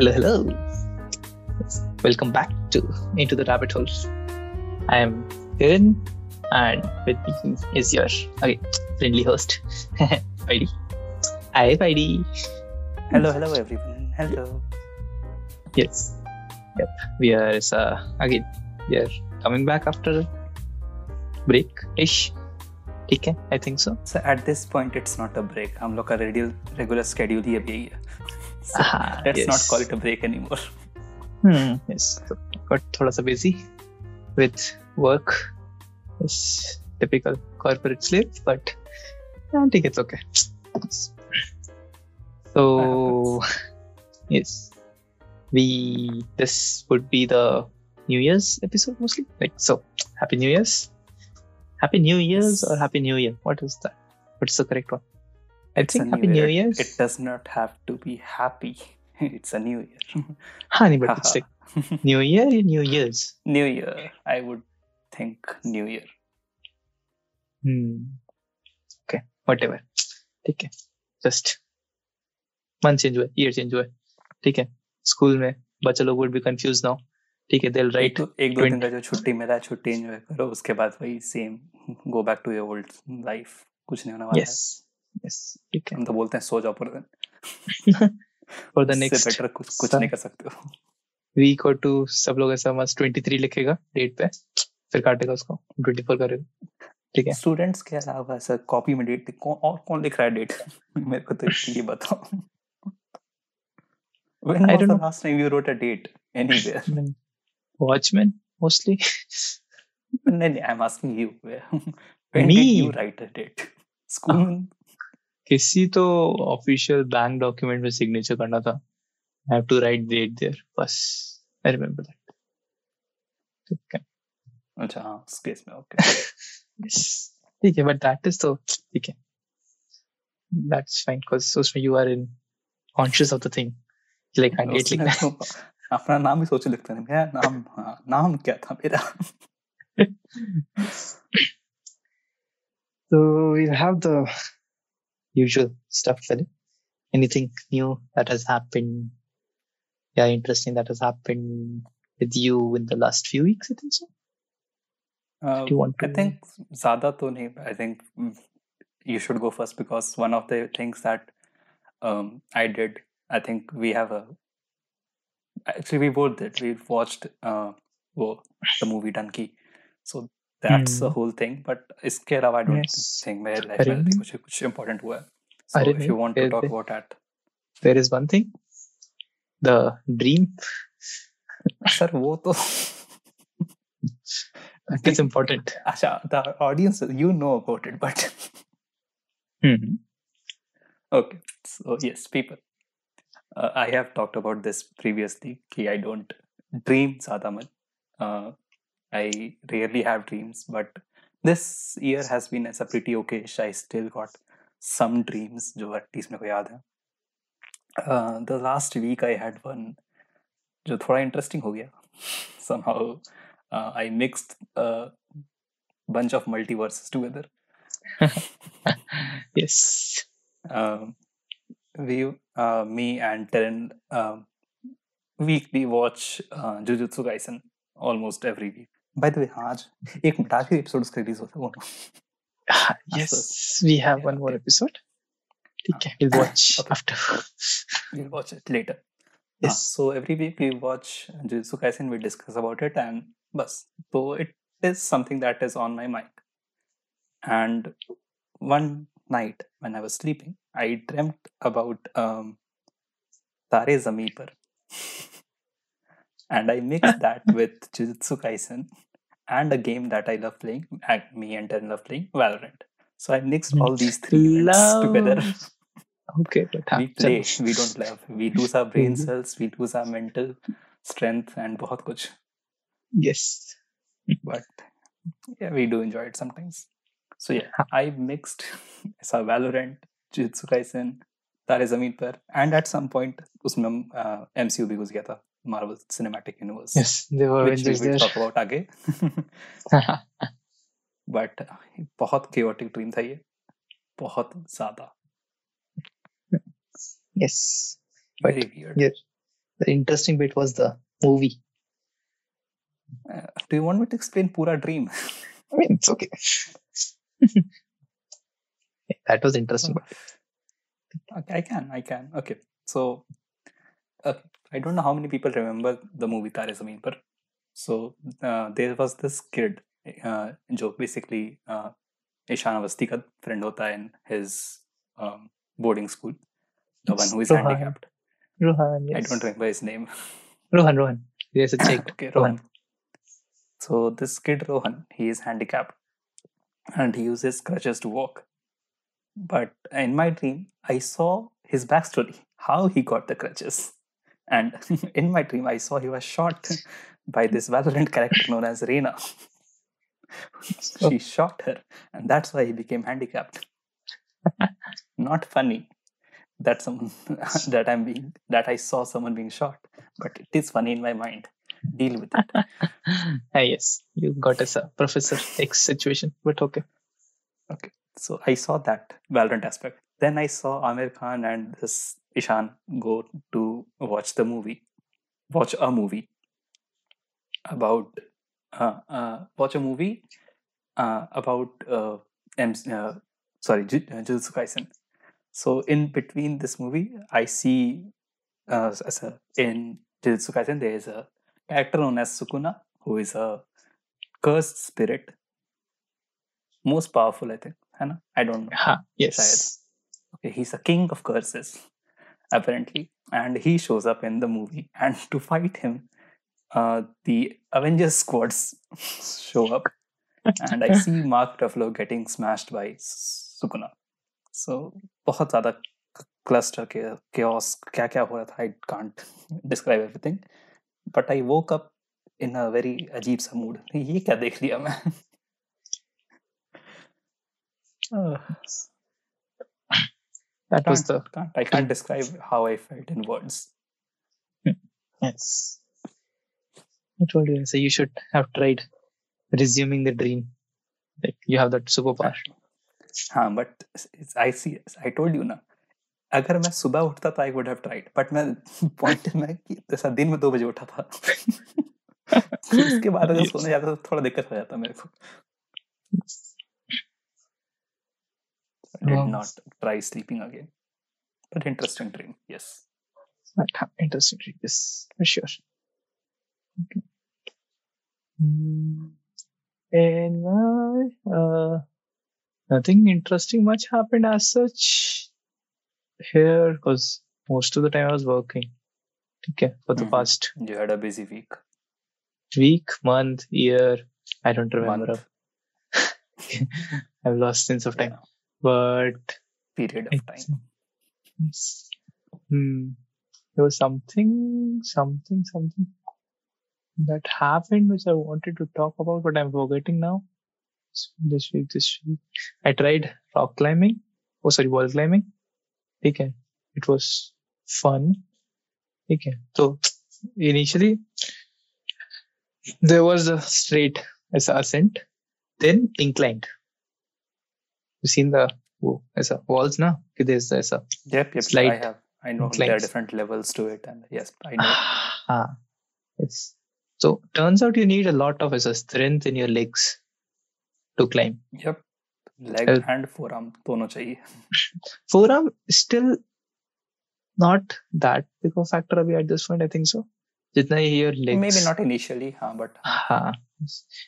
Hello, hello. Welcome back to Into the Rabbit Hole. I am Kiran, and with me is your okay, friendly host, Heidi. Hi, Heidi. Hello, hello, everyone. Hello. Yes. Yep. We are uh, again. We are coming back after break ish. ठीक है आई think so So at this point, it's not a break. हम लोग का radial regular schedule ही अभी यही है. so uh-huh, let's yes. not call it a break anymore. Hmm, yes, got thoda sa busy with work. Typical corporate sleep, but I think it's okay. So, yes, we this would be the New Year's episode mostly. Like so, Happy New Year's, Happy New Year's, or Happy New Year. What is that? What's the correct one? I It's think Happy New year. Year's. It does not have to be happy. It's a new year. हाँ नहीं, but it's like New Year, New Year's. new year. I would think new year. Hmm. Okay, whatever. ठीक है just month change हुआ year change हुआ ठीक है school में बच्चे लोग वुड बी कंफ्यूज नाउ ठीक है दे एक राइट एक दो दिन का जो छुट्टी मिला है छुट्टी एंजॉय करो उसके बाद वही same go back to your old life कुछ नहीं होने वाला यस यस हम तो बोलते हैं सो जाओ पूरे दिन फॉर द नेक्स्ट बेटर कुछ कुछ नहीं कर सकते हो वीक और टू सब लोग ऐसा मस्त 23 लिखेगा डेट पे फिर काटेगा उसको 24 करेगा ठीक है स्टूडेंट्स के अलावा ऐसा कॉपी में डेट कौन और कौन लिख रहा है डेट मेरे को तो ये बताओ When I was don't the know. last time you wrote a date anywhere? Watchman mostly no, no, I'm asking you. When Me? did you write a date? School? किसी तो ऑफिशियल बैंक डॉक्यूमेंट में signature करना था। I have to write date there बस। I remember that ठीक है। अच्छा हाँ उस केस में ओके ठीक है बट दैट इज़ तो ठीक है। दैट्स फाइन बिकॉज़ उसमें you are in conscious of the thing like I date लिखना है तो अपना नाम भी सोच लिखते हैं मेरा नाम हाँ, नाम क्या था मेरा? So we'll have the usual stuff with. Anything new that has happened? Yeah, interesting that has happened with you in the last few weeks, I think so. Uh, Do you want to... I think Zada to. I think mm, you should go first because one of the things that um, I did, I think we have a actually we both did. We watched uh, the movie Donkey. So that's the whole thing but इसके अलावा I don't think मेरे life में कुछ कुछ important हुआ है so if you want to talk about that there is one thing the dream sir वो तो it's important asha the audience you know about it but mm-hmm. okay so yes people uh, i have talked about this previously ki i don't dream zyada mat uh, I rarely have dreams, but this year has been as a pretty okayish. I still got some dreams, जो at least मेरे को याद uh, The last week I had one, जो थोड़ा interesting हो गया somehow uh, I mixed a bunch of multiverses together. yes. Um, we, uh, me and Terren uh, weekly watch uh, Jujutsu Kaisen almost every week. By the way, आज एक मिटा के episode उसका release होता है वो yes we have one more episode ठीक है we'll watch after. We'll watch it later. Yes. uh, so every week we watch Jujutsu Kaisen we discuss about it and bus so it is something that is on my mind. And one night when I was sleeping I dreamt about um, Tare Zameen Par and I mixed that with Jujutsu Kaisen and a game that I love playing, and me and Darren love playing, Valorant. So I mixed all these three events together. love okay but हाँ, we play चलो we don't love we lose our brain Mhm. cells we lose our mental strength and बहुत कुछ yes but yeah we do enjoy it sometimes so yeah I mixed ऐसा Valorant Jujutsu Kaisen Taare Zameen पर and at some point उसमें uh, MCU भी घुस गया था Marvel Cinematic Universe yes they were which we will talk about आगे but uh, बहुत chaotic dream था ये बहुत ज़्यादा yes very weird Yeah. the interesting bit was the movie. Uh, do you want me to explain Pura Dream? I mean, it's okay. that was interesting. Okay, I can, I can. Okay, so uh, I don't know how many people remember the movie Tare Zameen Par. So uh, there was this kid uh, जो basically uh, Ishan Awasthi का friend होता है in his um, boarding school, the one who is Rohan. handicapped. Rohan, yes. I don't remember his name. Rohan, Rohan. Yes, it's checked. okay, Rohan. Rohan. So this kid Rohan, he is handicapped, and he uses crutches to walk. But in my dream, I saw his backstory, how he got the crutches, and in my dream, I saw he was shot by this Valorant character known as Reyna. she shot her, and that's why he became handicapped. Not funny that someone that I'm being that I saw someone being shot, but it is funny in my mind. Deal with it. ah, yes, you got us a Professor X situation, but okay. Okay, so I saw that Valorant aspect. Then I saw Aamir Khan and this Ishan go to watch the movie, watch a movie about uh, uh, watch a movie uh, about uh, M- uh, sorry Ju- uh, Jujutsu Kaisen. So in between this movie, I see uh, as a, in Jujutsu Kaisen there is a character known as Sukuna who is a cursed spirit, most powerful I think. I don't know. Ha, yes. Okay, he's a king of curses, apparently. And he shows up in the movie and to fight him uh, the avengers squads show up. And i see mark ruffalo getting smashed by sukuna. So bahut zyada cluster chaos kya kya ho raha tha i can't describe everything. But i woke up in a very ajeeb sa mood. ye kya dekh liya main Uh, That was the can't, I can't describe how I felt in words. yes. I told you, so you should have tried resuming the dream. Like you have that superpower. हाँ but I see I told you ना अगर मैं सुबह उठता तो I would have tried but मैं point में कि जैसा दिन में दो बजे उठा था उसके बाद अगर Yes. सोने जाता तो थोड़ा दिक्कत हो जाता मेरे को I did Wow. not try sleeping again but interesting dream yes But interesting dream, yes, for sure. Okay. Hmm. And uh, uh, nothing interesting much happened as such here because most of the time I was working. Okay, for the Mhm. past you had a busy week week, month, year. I don't remember. I've lost sense of time. But period of time hmm, there was something, something, something that happened which I wanted to talk about, but I'm forgetting now. This week, this week, I tried rock climbing. Oh, sorry, wall climbing. Okay, it was fun. Okay, so initially there was a straight ascent, then inclined You seen the oh, as a walls now? Okay, there's as a yep yep I Slight have I know there are inclines. different levels to it and yes I know Ah, yes. So turns out you need a lot of as a strength in your legs to climb. yep leg Uh, and forearm दोनों चाहिए Forearm still not that big of a factor अभी at this point. I think so. जितना ही your legs. maybe not initially हाँ but हाँ, हाँ.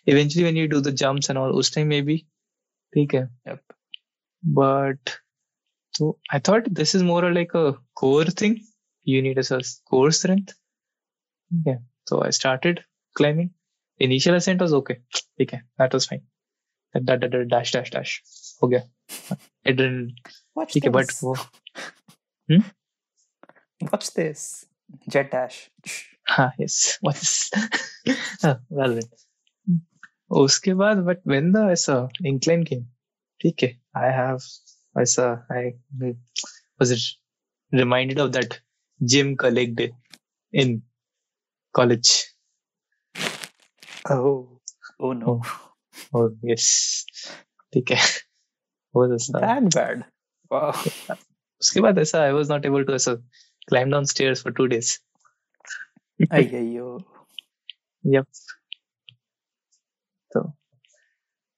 Eventually when you do the jumps and all, उस time maybe ठीक है. yep But so I thought this is more like a core thing. You need a core strength. Okay. So I started climbing. Initial ascent was okay. Okay. That was fine. That, that, that, dash, dash, dash. Okay. It didn't. watch Okay, but this वो watch this jet dash हाँ yes. What is? हाँ, well then. उसके बाद but when the ऐसा incline came, ठीक है. I have ऐसा I was reminded of that gym collect day in college. oh oh no Oh yes. ठीक है. वो ऐसा that bad wow उसके बाद ऐसा I was not able to ऐसा climb down stairs for two days. अय्यो Yep. So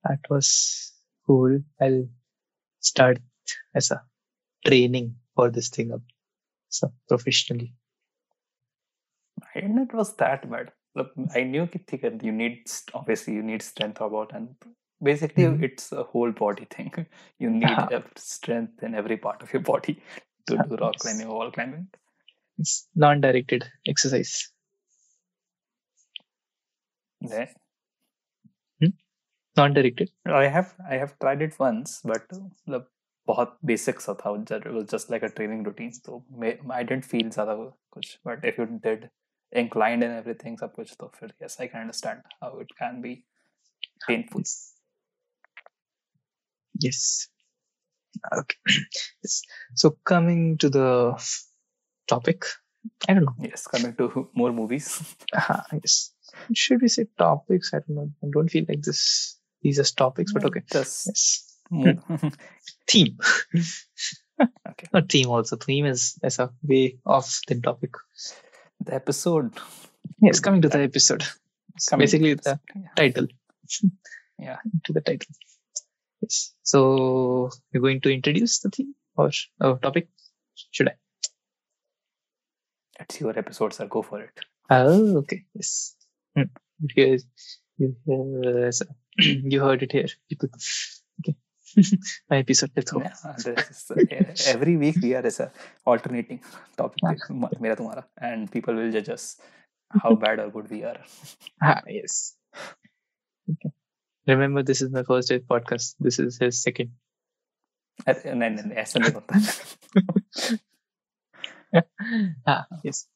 that was cool. I'll start as a training for this thing up so professionally i didn't know it was that bad Look, i knew that you need obviously you need strength about and basically mm-hmm. it's a whole body thing you need uh-huh. strength in every part of your body to do rock climbing or wall climbing it's non-directed exercise yeah. Non-directed. I have I have tried it once but मतलब बहुत basic सा था it was just like a training routine so may, I didn't feel ज़्यादा कुछ but if you did inclined and everything सब कुछ तो फिर yes I can understand how it can be painful Yes. Yes. Okay. yes. So coming to the topic, I don't know. yes coming to more movies Uh, yes. Should we say topics? I don't know. I don't feel like this. these are topics, but okay. just Yes. Theme. Okay. Not theme also. Theme is as a way of the topic. the episode Yes, coming to the episode. Coming basically the yeah. title. Yeah. To the title. Yes. So you're going to introduce the theme or uh, topic? Should I? it's your episode sir go for it Oh, okay. Yes. Hmm. You, uh, so you heard it here, people. Okay. My episode. Let's go. Yeah, this is, uh, every week we are as a alternating topic Ah. पे, म- मेरा तुम्हारा and people will judge us how bad or good we are Ah, yes. Okay. Remember, this is my first podcast. This is his second. अरे, नहीं नहीं नहीं, ऐसा नहीं होता ah, yes.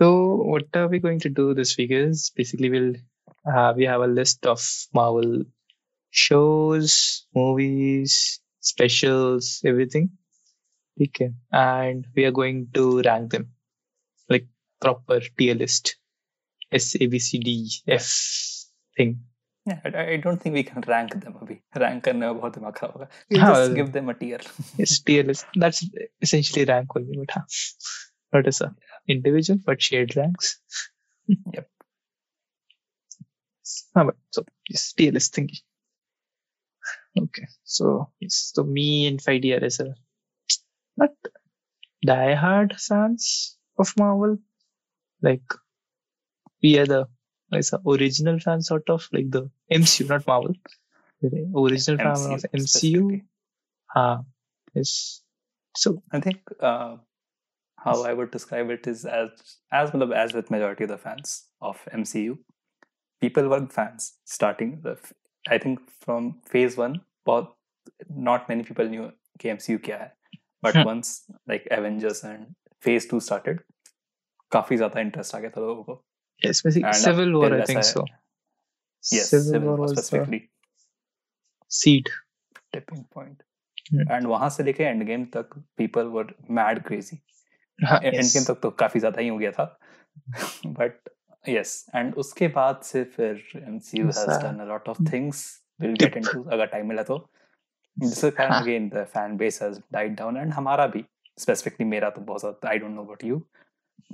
So, what are we going to do this week is basically we'll uh, we have a list of Marvel shows, movies, specials, everything. Okay, and we are going to rank them like proper tier list, S A B C D F thing. yeah, I, I don't think we can rank them अभी rank करने में बहुत दिमाग खराब होगा we'll हाँ, just give them a tier Yes, tier list. That's essentially rank only, but huh, not as a individual, but shared ranks. Yep. ah, but so yes, TLS thingy. Okay, so yes, so me and 5DRS are not die-hard fans of Marvel. Like we are the like the original fans, sort of like the MCU, not Marvel. The original yeah, fan of MCU. Ah, yes. So I think uh, how I would describe it is as as well as with majority of the fans of MCU people were fans starting the I think from phase one बहुत not many people knew कि MCU क्या है but once like Avengers and phase two started काफ़ी ज़्यादा interest आ गया था लोगों को। Civil war I think so yes civil war specifically seed. Tipping point hmm. and वहाँ से लेके एंड गेम तक people were mad crazy Endgame तक तो काफ़ी ज़्यादा ही हो गया था। hmm. बट यस एंड उसके बाद से फिर MCU has done a lot of things will get into अगर टाइम मिला तो जिसके कारण. Again the fan base has died down and हमारा भी स्पेसिफिकली मेरा तो बहुत ज़्यादा I don't know about you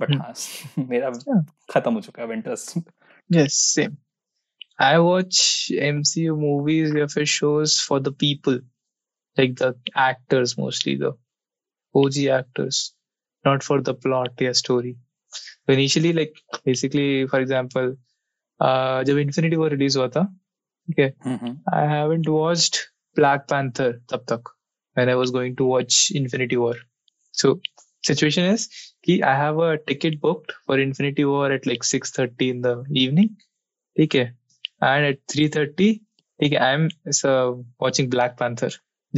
but. हाँ मेरा खत्म हो चुका है interest Yes, same. I watch MCU movies or for shows for the people, like the actors mostly, the OG actors, not for the plot or story. So initially, like basically, for example, uh, जब Infinity War release हुआ था, okay, I haven't watched Black Panther तब तक when I was going to watch Infinity War. So situation is कि I have a ticket booked for Infinity War at like 6:30 in the evening. ठीक है and at 3:30 ठीक है I'm so watching Black Panther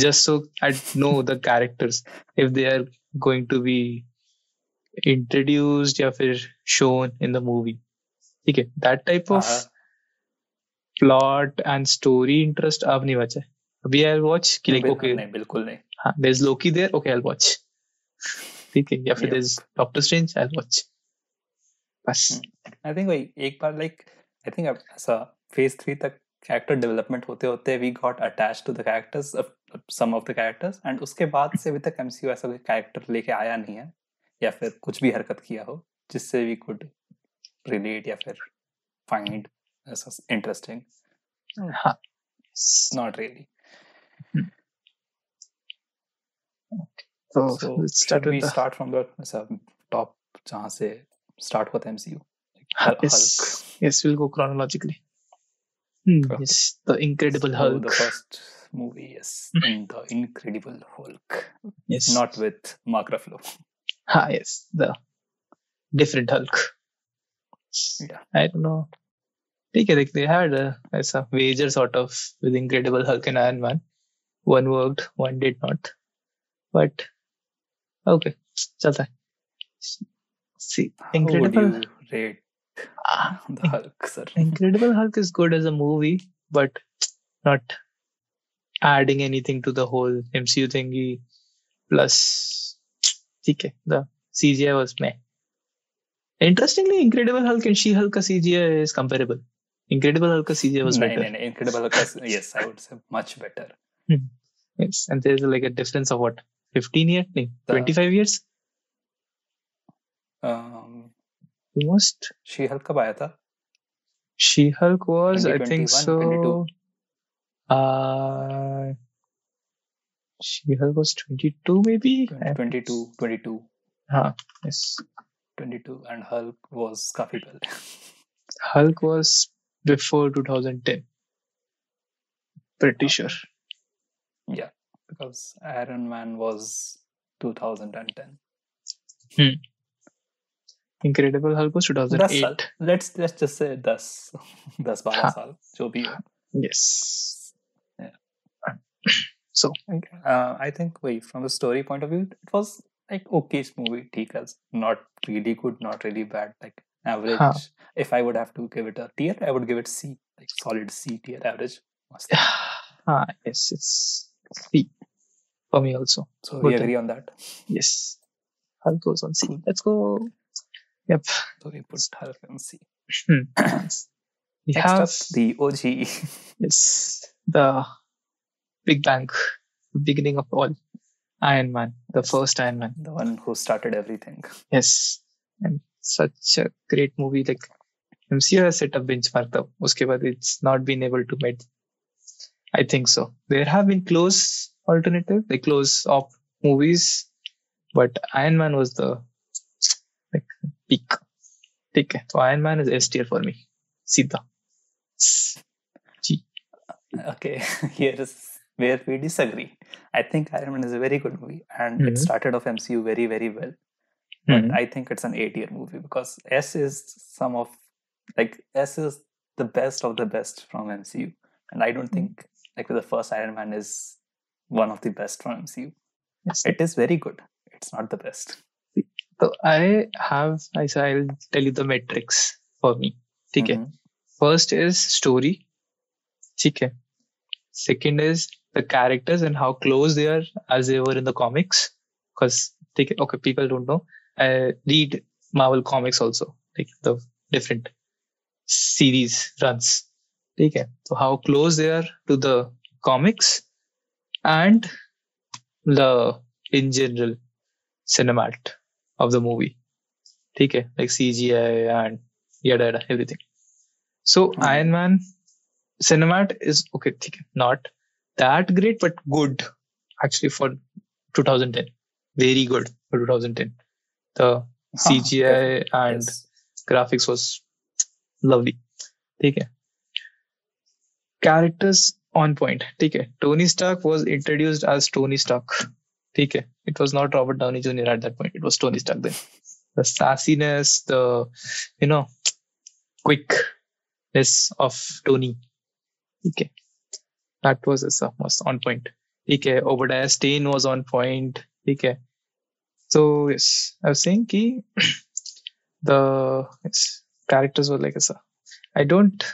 just so I know the characters if they are going to be introduced या फिर shown in the movie ठीक है? That type of हाँ. plot and story interest अब नहीं बचा है। अभी I'll watch कि like okay नहीं बिल्कुल नहीं। हाँ, there's Loki there okay I'll watch ठीक है? या फिर Yep. there's Doctor Strange I'll watch बस। आई थिंक वही एक बार लाइक आई थिंक ऐसा फ़ेज़ थ्री तक कैरेक्टर डेवलपमेंट होते होते we got attach to the characters some of the characters and उसके बाद से अभी तक एमसीयू ऐसा कोई कैरेक्टर लेके आया नहीं है। या फिर कुछ भी हरकत किया हो जिससे वी कुड रिलेट या फिर फाइंड इंटरेस्टिंग नॉट रियली तो टॉप जहाँ से start ah yes the different Hulk Yeah. I don't know ठीक है देख they had a ऐसा wager sort of with Incredible Hulk and Iron Man one worked one did not but okay चलता है see how would Incredible you rate ah, the Hulk sir Incredible Hulk is good as a movie, but not adding anything to the whole MCU thingy. Plus, ठीक है the CGI was में interestingly Incredible Hulk and She Hulk का CGI is comparable Incredible Hulk का CGI was better नहीं नहीं Incredible Hulk yes I would say much better yes and there is like a difference of what 15 years? नहीं 25 years um most she hulk kab aaya tha she hulk was i think so uh Uh, She-Hulk was 22 maybe? 22 22 Huh, yes. 22 and Hulk was काफी पहले Hulk was before 2010. Pretty sure. because Iron Man was 2010 Incredible Hulk was 10 2008. साल let's let's just say 10 10 12 हाँ. साल जो भी हो Yes. Yeah. So, Okay. Uh, I think wait from the story point of view, it was like okay movie. ठीक है, not really good, not really bad, like average. हाँ. If I would have to give it a tier, I would give it C, like solid C tier average. मस्त. ah, yes, it's C for me also. So Good we then. agree on that. Yes. Hulk goes on C. Cool. Let's go. Yep. So we put Hulk and C. Hmm. We Next have up, the OG. yes, the Big Bang, the beginning of all. Iron Man, the first Iron Man. the one who started everything. Yes, and such a great movie. Like MCU has set a benchmark though. Uske baad it's not been able to meet. I think so. There have been close alternative, like close op movies, but Iron Man was the like peak. ठीक है तो Iron Man is S tier for me. सीधा. Okay, here is where we disagree. I think Iron Man is a very good movie and mm-hmm. it started off MCU very, very well. But mm-hmm. I think it's an eight year movie because S is some of like S is the best of the best from MCU. And I don't mm-hmm. think like the first Iron Man is one of the best from MCU. It is very good. It's not the best. So I have I so I'll tell you the metrics for me. Okay. Mm-hmm. First is story. Okay. Second is the characters and how close they are as they were in the comics. Because okay people don't know. I read marvel comics also like the different series runs. okay so how close they are to the comics and the in general cinemat of the movie. okay like cgi and yada yada everything. So mm-hmm. iron man cinemat is okay not that great but good actually for 2010. Very good for 2010. The CGI definitely. and Yes. graphics was lovely. ठीक है. Characters on point. ठीक है. Tony Stark was introduced as Tony Stark. ठीक है. It was not Robert Downey Jr. at that point. It was Tony Stark then. The sassiness, the you know, quickness of Tony. Okay. That was a was on point. Okay. Obadiah Stane was on point. Okay. So yes, I was saying ki the characters were like a I don't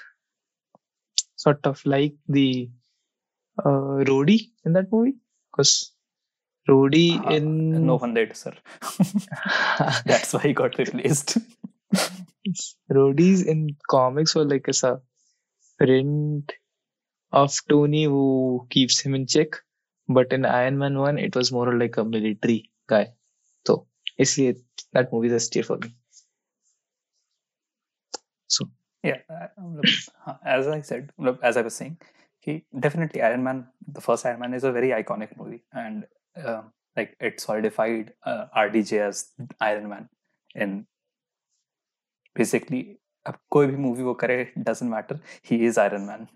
sort of like the uh, Rhodey in that movie because Rhodey Uh, in no one did, sir. That's why he got replaced. Rhodey's in comics were like a friend of Tony who keeps him in check. But in Iron Man 1, it was more like a military guy. So, इसलिए that movie is a steer for me. Yeah, uh, मतलब, हाँ, as I said, मतलब, as I was saying, he definitely Iron Man, the first Iron Man is a very iconic movie, and uh, like it solidified uh, RDJ as Iron Man. And basically, अब कोई भी movie वो करे doesn't matter, he is Iron Man.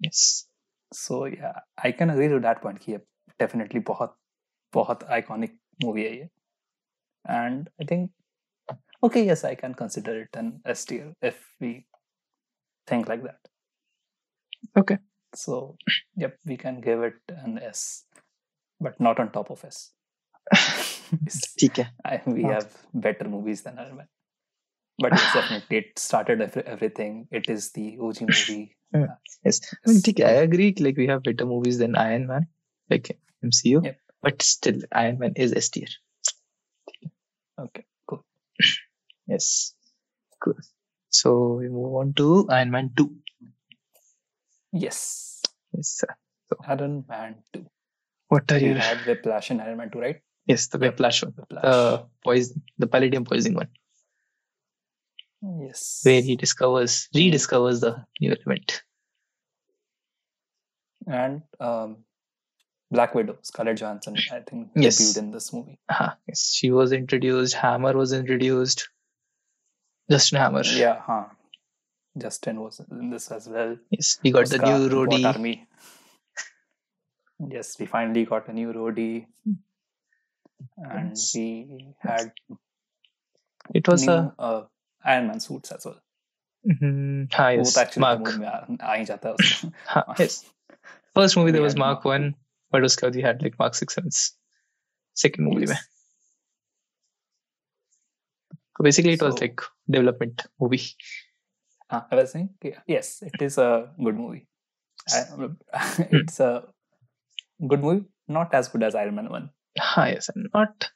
yes. So yeah, I can agree to that point कि ये definitely बहुत बहुत iconic movie है ये. And I think okay, yes, I can consider it an S tier if we think like that. Okay. So, yep, we can give it an S, but not on top of S. It's- ठीक है I, we Okay. have better movies than Iron Man. But it's definitely, it started every, everything. It is the OG movie. yes. I mean take, i agree like we have better movies than iron man like mcu yep. but still iron man is s tier okay cool. Yes cool. So we move on to iron man 2 yes. Yes sir. So, iron man 2 what are we you had whiplash and iron man 2 right? Yes the whiplash one. Whiplash. Uh, poison the palladium poisoning one yes. where he discovers rediscovers the new element And um, Black Widow, Scarlett Johansson, I think, Yes. debuted in this movie. uh yes she was introduced Hammer was introduced Justin Hammer Yeah, huh. Justin was in this as well. yes we got the new Rhodey army. Yes, we finally got a new Rhodey. And Yes. we had it was new a uh, Iron Man suits as well हाँ yes mark आ ही जाता है उसको हाँ yes first movie there was Mark 1 but उसके बाद we had like Mark 6 7 second movie में So basically, it so, was like development movie. Uh, I was saying, yes, it is a good movie. I, it's a good movie, not as good as Iron Man One. Ah, yes, and not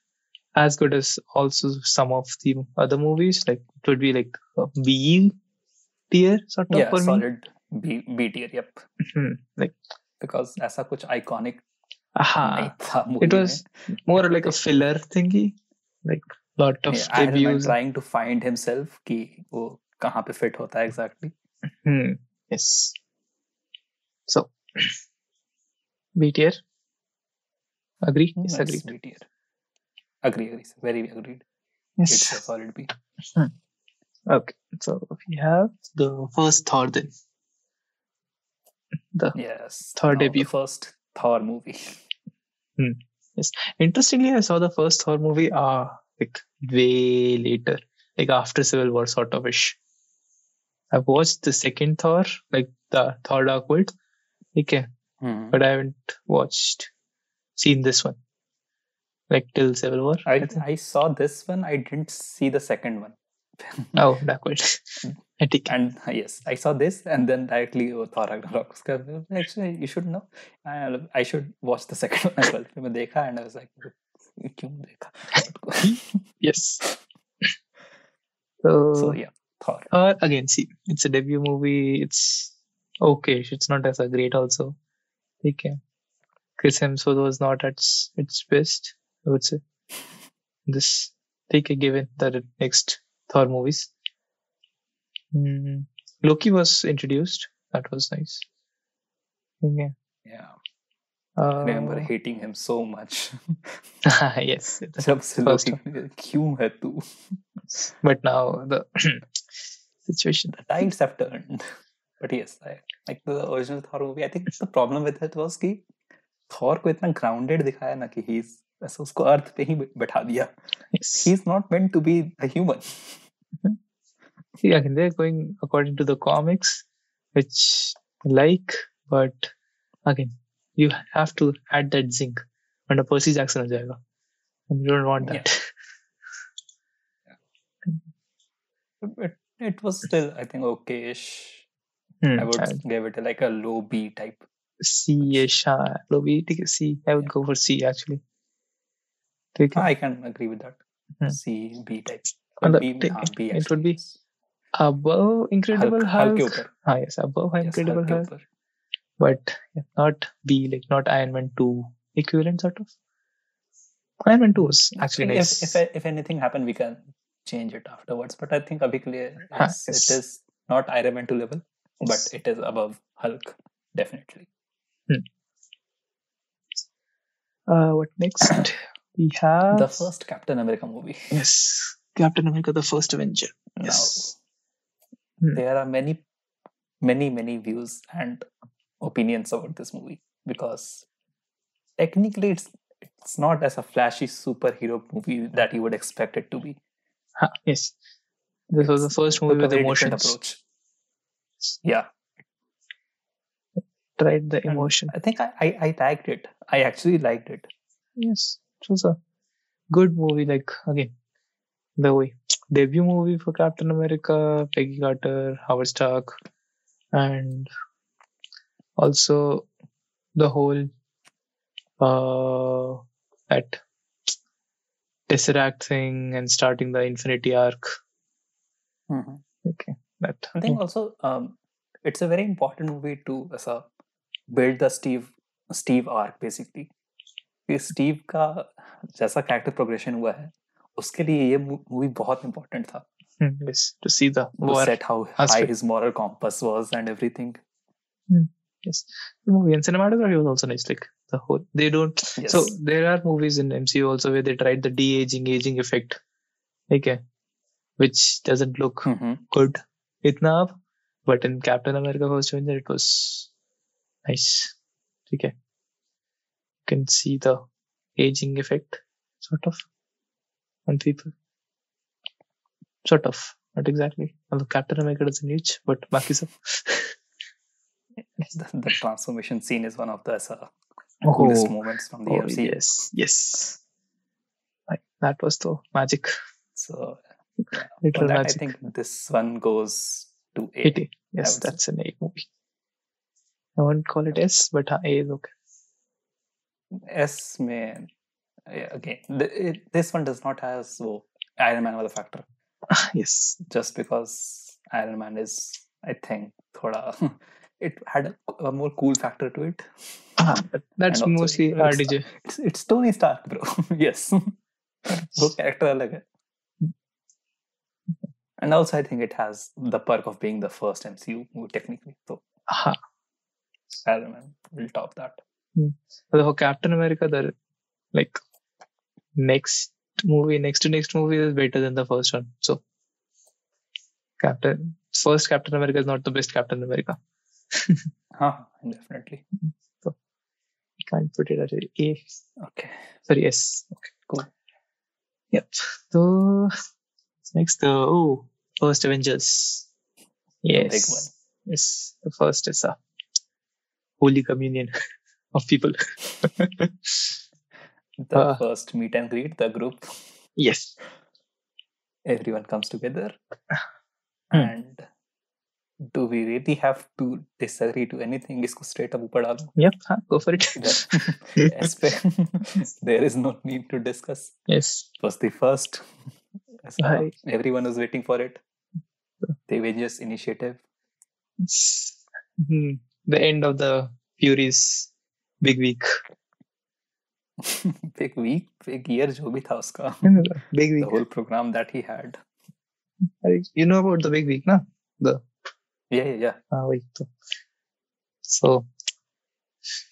as good as also some of the other movies like it would be like a B tier sort of Yeah, for me solid B, B tier, yep. Hmm, like Because ऐसा कुछ iconic aha नहीं था movie it was more like a filler thingy like lot में. of Yeah, Iron Man reviews trying to find himself कि वो कहाँ पे fit होता है exactly. Hmm. Yes. So, B tier. Agree? Yes, Nice agreed. B tier. Agree, agree. Very agreed. It's a Yes. solid B. Okay. So we have the first Thor then. The Yes. Thor the debut. first Thor movie. Hmm. Yes. Interestingly, I saw the first Thor movie uh like way later, like after Civil War sort of ish. I've watched the second Thor, like the Thor Dark World. Okay, Hmm. but I haven't watched seen this one like till Civil War. I, I, saw this one. I didn't see the second one. oh, backwards. and uh, yes, I saw this and then directly oh, Thor Ragnarok. Actually, you should know. I, I should watch the second one as well. and I was like, oh, yes. So, so yeah, Thor. Uh, again, see, it's a debut movie. It's okay. It's not as great also. Okay. Chris Hemsworth was not at its best. I would say. This take a given that it next Thor movies. Mm, Loki was introduced. That was nice. Okay. Yeah, Uh, I remember hating him so much. yes. जब से First लोग क्यों है तू? But now the situation. The tides have turned. But yes, I, like the original Thor movie, I think the problem with it was कि Thor को इतना grounded दिखाया ना कि he's ऐसा उसको अर्थ पे ही बैठा दिया. Yes. He's not meant to be a human. See, again, they're going according to the comics, which I like, but again, you have to add that zinc. And a Percy Jackson हो जाएगा. And you don't want that. It, it was still, I think, okay-ish. Hmm, I would and give it a, like a low B type. C-ish, हाँ, low B, ठीक है, C. I would go for C actually. C, B type. And the- B, take- हाँ, B it would actually, be yes. Above Incredible Hulk, Hulk Hulk. के ऊपर. हाँ, yes, above Yes, Incredible Hulk के Hulk, ऊपर. but yeah, not B, like not Iron Man 2 equivalent sort of. Iron Man 2 was actually If- nice. If, if, if anything happened, we can change it afterwards. But I think abhi ke liye, हाँ, yes, yes. it is not Iron Man 2 level, Yes. but it is above Hulk, definitely. Uh, what next? We have The first Captain America movie. yes, Captain America: The First Avenger. Now, Yes. Hmm. there are many, many, many views and opinions about this movie because technically it's it's not as a flashy superhero movie that you would expect it to be. Yes. This was the first movie with emotions. approach. Yeah, Tried the and emotion. I think I, I I liked it. I actually liked it. Yes, was a good movie. Like again, the way debut movie for Captain America, Peggy Carter, Howard Stark, and also the whole uh that Tesseract thing and starting the Infinity Arc. Mhm. Okay, that I think also um, it's a very important movie to as a build the Steve Steve arc basically. कि Steve का जैसा character progression हुआ है उसके लिए ये movie बहुत important था। To see the set how high his moral compass was and everything yes the movie and cinematography was also nice like the whole they don't so there are movies in MCU also where they tried the de aging aging effect ठीक है which doesn't look good इतना but in Captain America First Avenger it was nice ठीक है। Can see the aging effect, sort of, on people. Sort of, not exactly. Although Captain America doesn't age, but baki sab. the, the transformation scene is one of the uh, coolest Oh, moments from the oh yes, yes. Like, that was the magic, So for literal that, I think this one goes to A. It, yes, would say. that's an A movie. I won't call it S, but uh, A is okay. S में yeah, again th- it, this one does not have so Iron Man was a factor yes. just because Iron Man is I think thoda it had a, a more cool factor to it. Ah, but that's And also mostly it's- RDJ. It's, it's Tony Stark, bro. yes, वो character अलग है. And also, I think it has the perk of being the first MCU movie technically. So Aha. Iron Man will top that. For Captain America, the like next movie, next to next movie is better than the first one. So Captain first Captain America is not the best Captain America. Huh, definitely. You can't put it at a A. Okay. Sorry, S. Okay, Cool. Yep. So next, uh, oh, first Avengers. Yes. big one. Yes, the first is a holy communion of people. the uh, first meet and greet, the group. Yes. Everyone comes together. Mm. And do we really have to disagree to anything? Isko straight up upar. Yep, go for it. there is no need to discuss. Yes. It was the first. So everyone was waiting for it. The Avengers initiative. Mm-hmm. The end of the Furies big week. big week, big year जो भी था उसका. big The week. whole program that he had. You know about the big week, na? The Yeah, yeah, yeah. Ah, wait. So, so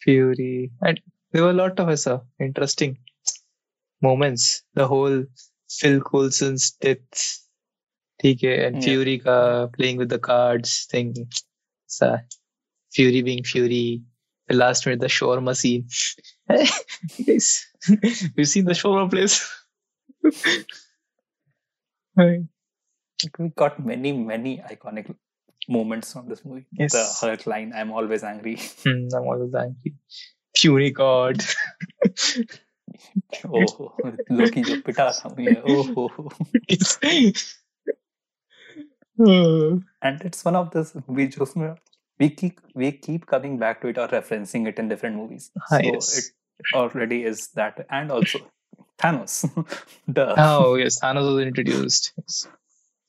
Fury, and there were a lot of us, uh, interesting moments. The whole Phil Coulson's death, ठीक है, and Yeah. Fury ka playing with the cards thing. So, Fury being Fury. The last minute, the shawarma scene. Guys, you've seen the shawarma place? Right. We got many, many iconic moments from this movie. Yes. The Hulk line, I'm always angry. Hmm, I'm always angry. Fury card. oh, Loki जो पिटा था मुझे. Oh, It's- Uh, and it's one of those movies जो उसमें we keep we keep coming back to it or referencing it in different movies. Ah, so yes. it already is that, and also Thanos. Duh. oh yes, Thanos was introduced. Yes.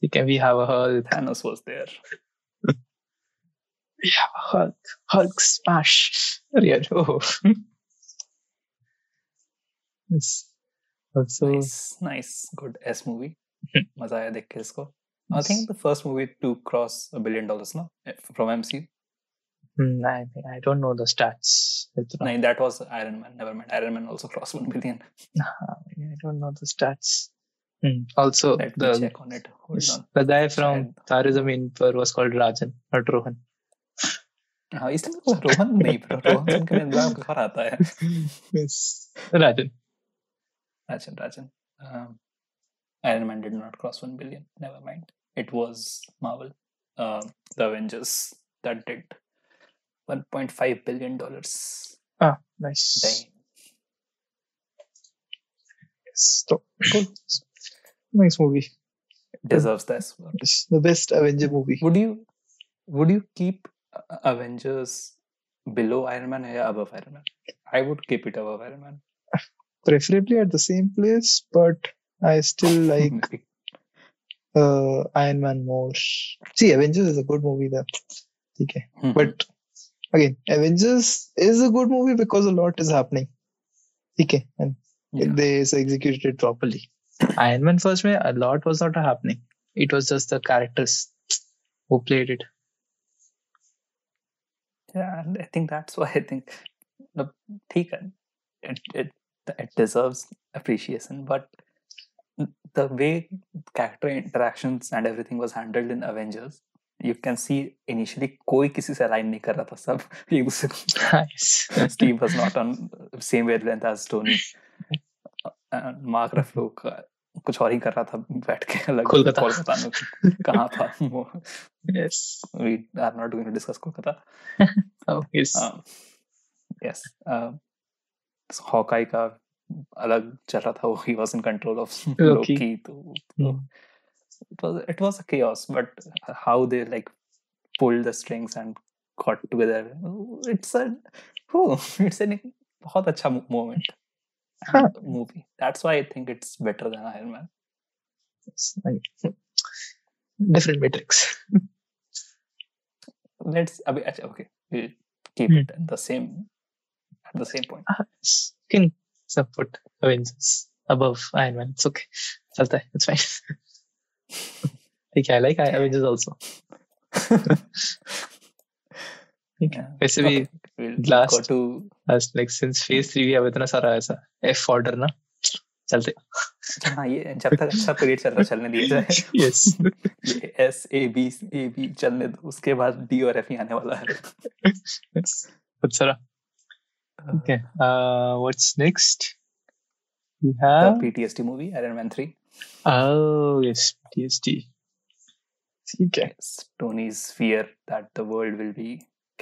We can we have a Hulk. Thanos was there. We have a Hulk. Hulk smash. Yeah. Oh. yes. Also, nice, nice, good S movie. मजा आया देख के इसको. I think the first movie to cross a billion dollars now from MCU. Hmm, I think I don't know the stats. It's not- No, that was Iron Man. Never mind. Iron Man also crossed one billion. I don't know the stats. Hmm, Also, Let me the check on it. Hold on. the guy from Shayad. Tare Zameen Par was called Rajan, not Rohan. हाँ इसलिए तो रोहन नहीं पर रोहन सिंह का नाम घर आता है yes, Rajan. Rajan Rajan. Um, Iron Man did not cross one billion. Never mind. It was Marvel, um, the Avengers that did 1.5 billion dollars. Ah, nice. Dang. Yes, so, cool. Nice movie. Deserves this. It's the best Avenger movie. Would you would you keep Avengers below Iron Man or above Iron Man? I would keep it above Iron Man. Preferably at the same place, but I still like uh, Iron Man more. See, Avengers is a good movie, though. Okay. Mhm. But again avengers is a good movie because a lot is happening. Okay and yeah. they executed it properly. Iron man first way a lot was not happening. It was just the characters who played it. Yeah and i think that's why i think the it, it it deserves appreciation but the way character interactions and everything was handled in avengers you can see initially कोई किसी से align नहीं कर रहा था सब। एक दूसरे को Steve was not on same wavelength as Tony Mark Ruffalo कुछ और ही कर रहा था बैठ के अलग कोलकाता। में कहाँ था वो? Yes we are not going to discuss Kolkata. Yes yes Hawkeye का अलग चल रहा था वो he was in control of Loki तो, तो hmm. it was it was a chaos but how they like pulled the strings and got together it's a oh, it's a बहुत अच्छा moment Huh. movie that's why I think it's better than Iron Man Yes. I- Different matrix. let's अभी अच्छा okay we'll keep Hmm. it at the same at the same point Ah, yes. You can support Avengers above Iron Man. It's okay. चलता है. It's fine. ठीक है like I averages also ठीक है वैसे भी glass to last like since phase 3 भी अब इतना सारा ऐसा एफ़ ऑर्डर ना चलते। अच्छा, हाँ ये जब तक अच्छा पीरियड चल रहा चलने दिया जाए। Yes S A B A B चलने दो उसके बाद डी और एफ़ ही आने वाला है। अच्छा okay what's next we have PTST movie Iron Man 3 oh yes PTSD ठीक है yes, Tony's fear that the world will be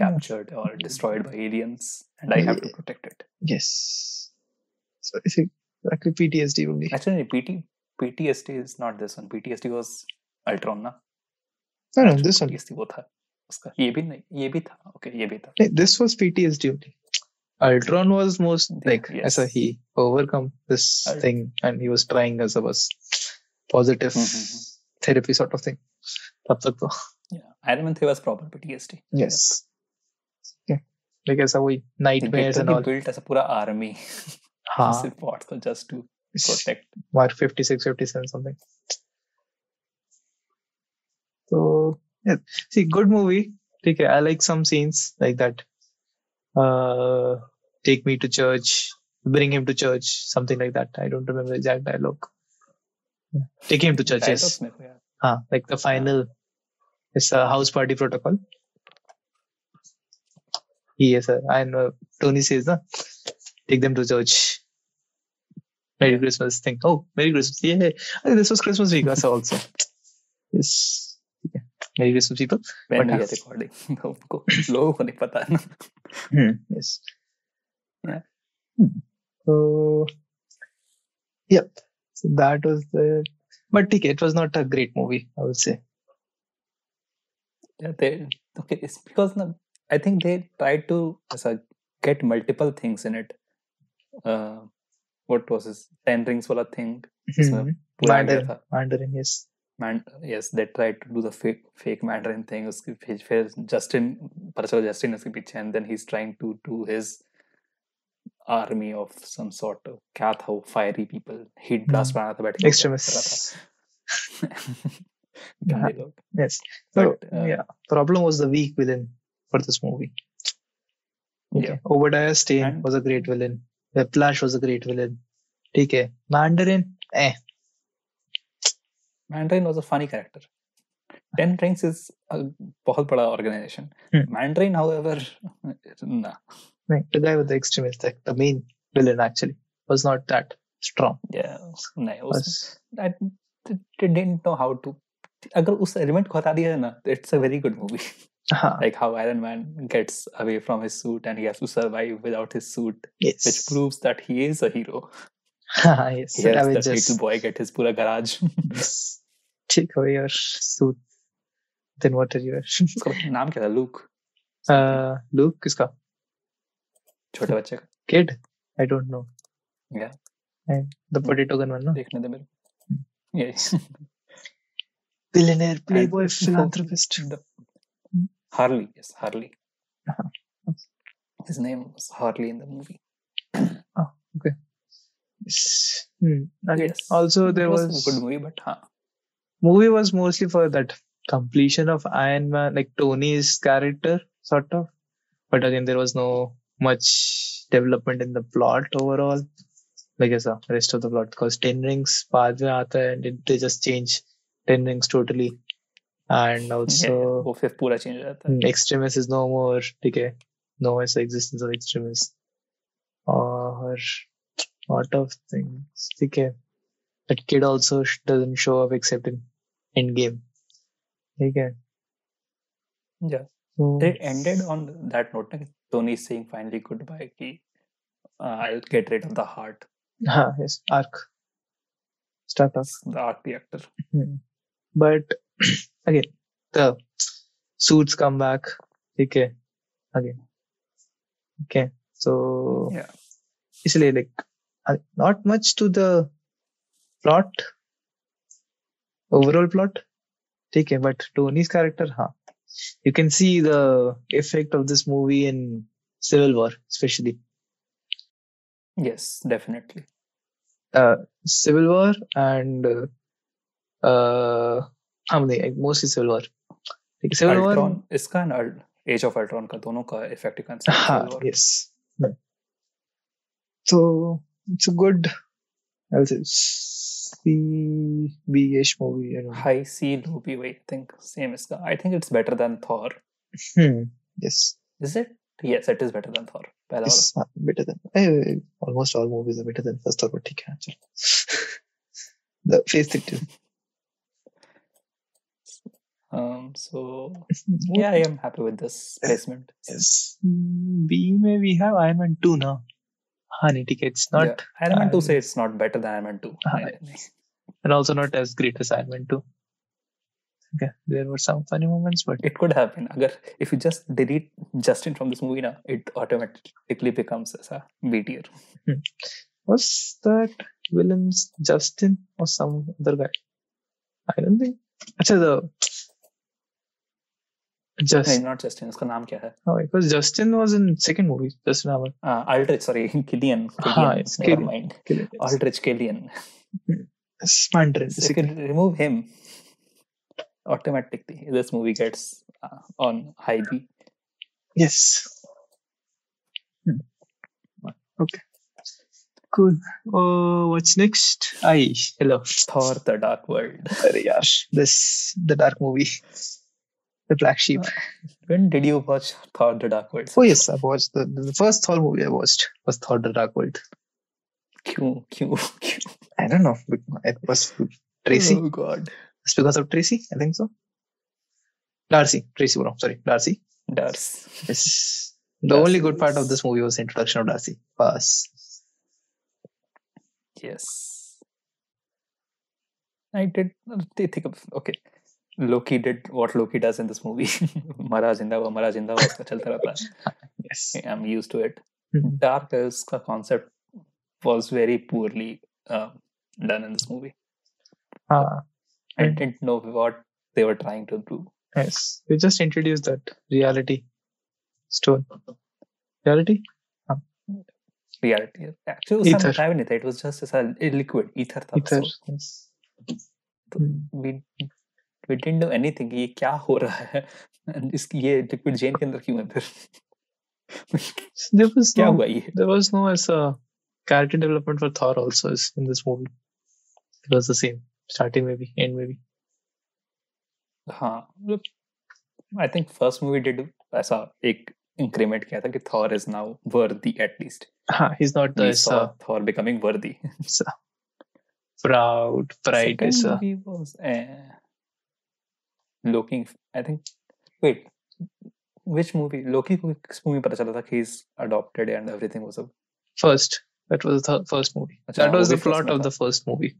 captured or destroyed by aliens and I have to protect it yes so I think exactly PTSD only actually PT PTSD is not this one PTSD was Ultron ना no no this one PTSD वो था उसका ये भी नहीं ये भी था okay ये भी था Hey, this was PTSD only. Ultron was most Yeah, like as a yes. he overcome this Ult- thing and he was trying as a was positive Mhm, mhm. therapy sort of thing. तब तक तो yeah Iron Man 3 was proper PTSD yes. Okay. Like ऐसा वही He nightmares and literally all. built as a पूरा army हाँ. massive pods for just to protect Mark 56, 57 something. So yeah, see, good movie. Okay, I like some scenes like that. Uh, take me to church, bring him to church, something like that. I don't remember the exact dialogue. Take him to church, yes. Smith, yeah. ah, like the final, yeah. it's a house party protocol. Yes, sir. And uh, Tony says, nah, take them to church. Merry Christmas. Think, oh, Merry Christmas. Yeah. This was Christmas week also. yes. People. when But we are recording उनको लोगों को नहीं पता है ना Yes. Yeah. Hmm. So, yep. So that was the. But okay, it was not a great movie, I would say. Yeah, they okay it's because na, I think they tried to as a, get multiple things in it uh, what was this ten rings wala thing इसमें Hmm. पूरा Mandarin. Mandarin, yes. Man, yes they tried to do the fake fake Mandarin thing उसके फिर फिर Justin पता चला Justin उसके पीछे and then he's trying to do his army of some sort of क्या था वो fiery people heat blast Hmm. बना था बैठ के वो क्या कर रहा Extremists. था गंदे लोग Yes. So But, uh, yeah, problem was the weak villain for this movie. Okay. Obadiah Stane And- was a great villain. Whiplash was a great villain. Okay. Mandarin, eh. Mandarin was a funny character. Ten Rings is a बहुत बड़ा organization. Hmm. Mandarin, however, nah. No, the guy with the extremist, like the main villain actually, was not that strong. Yeah, नहीं उस Was, I d- didn't know how to. अगर उस element को हटा दिया है ना, it's a very good movie. uh, like how Iron Man gets away from his suit and he has to survive without his suit, which yes. proves that he is a hero. yes. He helps that Avengers. little boy get his pura garage. Yes. ठीक हो your suit then what are your उसका नाम क्या था look look किसका छोटे बच्चे का किड आई डोंट नो या द पोटैटो गन वन ना देखने दे मेरे yes billionaire playboy philanthropist the, harley yes harley uh-huh. his name was harley in the movie oh okay hmm. okay yes. also there was, was a good movie but huh movie was mostly for that completion of Iron Man, like Tony's character, sort of. But again, there was no much development in the plot overall. Like as the rest of the plot, because Ten Rings बाद में आता है and it, they just change Ten Rings totally, and Yeah, also वो फिर पूरा change हो जाता है. Mm, extremist is no more ठीक है no more is the existence of extremists or lot of things ठीक है that kid also doesn't show up except in Endgame. Okay. Yeah. So they ended on that note. Tony saying finally goodbye. He, uh, I'll get rid of the heart. Yeah. yes, arc. Start off. The arc reactor. Mm-hmm. But again, the suits come back. Okay. Again. Okay. So yeah. It's like not much to the plot overall plot ठीक है but Tony's character हाँ you can see the effect of this movie in Civil War especially Yes, definitely. uh, Civil War and uh, uh हाँ नहीं mostly Civil War ठीक है Civil War Ultron, इसका and Age of Ultron का दोनों का effect you can see. in हाँ Civil War. yes Hmm. so it's a good I'll say C B-ish movie I don't know. High C, low B, wait, I think same इसका. I think it's better than Thor. Hmm. Yes. Is it? Yes, it is better than Thor. पहला वाला. It's not better than eh, almost all movies are better than first Thor, but ठीक है चलो. the face it too. Um, so yeah, I am happy with this placement. Yes. Hmm, B में we have Iron Man 2 now. Honey, It's not yeah. Ironman two say it's not better than Ironman two, uh, and also not as great as Ironman two. Okay, there were some funny moments, but it could happen. Agar, if you just delete Justin from this movie now, it automatically becomes a B tier. Hmm. Was that Williams Justin or some other guy? I don't think. Actually, the Justin was in second movie. Justin Hammer. Uh, Aldrich, sorry, Killian. हाँ, Killian. it's Never Killian. mind. Killian. Aldrich Killian. Yes, Mandarin. So you can remove him. Automatically, this movie gets uh, on high B. Yes. Hmm. Okay. Cool. Oh, what's next? Aye, hello. Thor: The Dark World. Arey yaar, this the dark movie, the black sheep. Uh, when did you watch Thor: The Dark World? Oh yes, I watched the, the first Thor movie I watched was Thor: The Dark World. I don't know. It was Tracy. Oh God. It's because of Tracy. I think so. Darcy, Tracy, no, sorry, Darcy. Darcy. Yes. The Darcy. only good part of this movie was the introduction of Darcy. Pass. Yes. I did uh, think of okay. Loki did what Loki does in this movie. Mara zinda hua, Mara zinda hua, chalta rehta. Yes, I'm used to it. Mm-hmm. Dark is ka concept was very poorly uh, done in this movie. Ah, I didn't know what they were trying to do. Yes, we just introduced that reality stone. Reality. Ah. Reality. Actually, it was Aether. It was just a liquid Aether. Aether. Yes. So, mm. We we didn't know anything कि ये क्या हो रहा है and इसकी ये liquid जेन के अंदर क्यों है फिर There was क्या no, हुआ ये there was no as a character development for Thor also is in this movie. It was the same, starting maybe, end maybe. हाँ मतलब आई थिंक फर्स्ट मूवी डिड ऐसा एक इंक्रीमेंट किया था कि Thor is now worthy at least Ah, he's not the we as saw a Thor becoming worthy. Loki. I think. Wait, which movie? Loki को किस movie पता चला था कि he's adopted and everything was a first. That was the first movie. अच्छा, That वो was भी the first plot में of था. the first movie.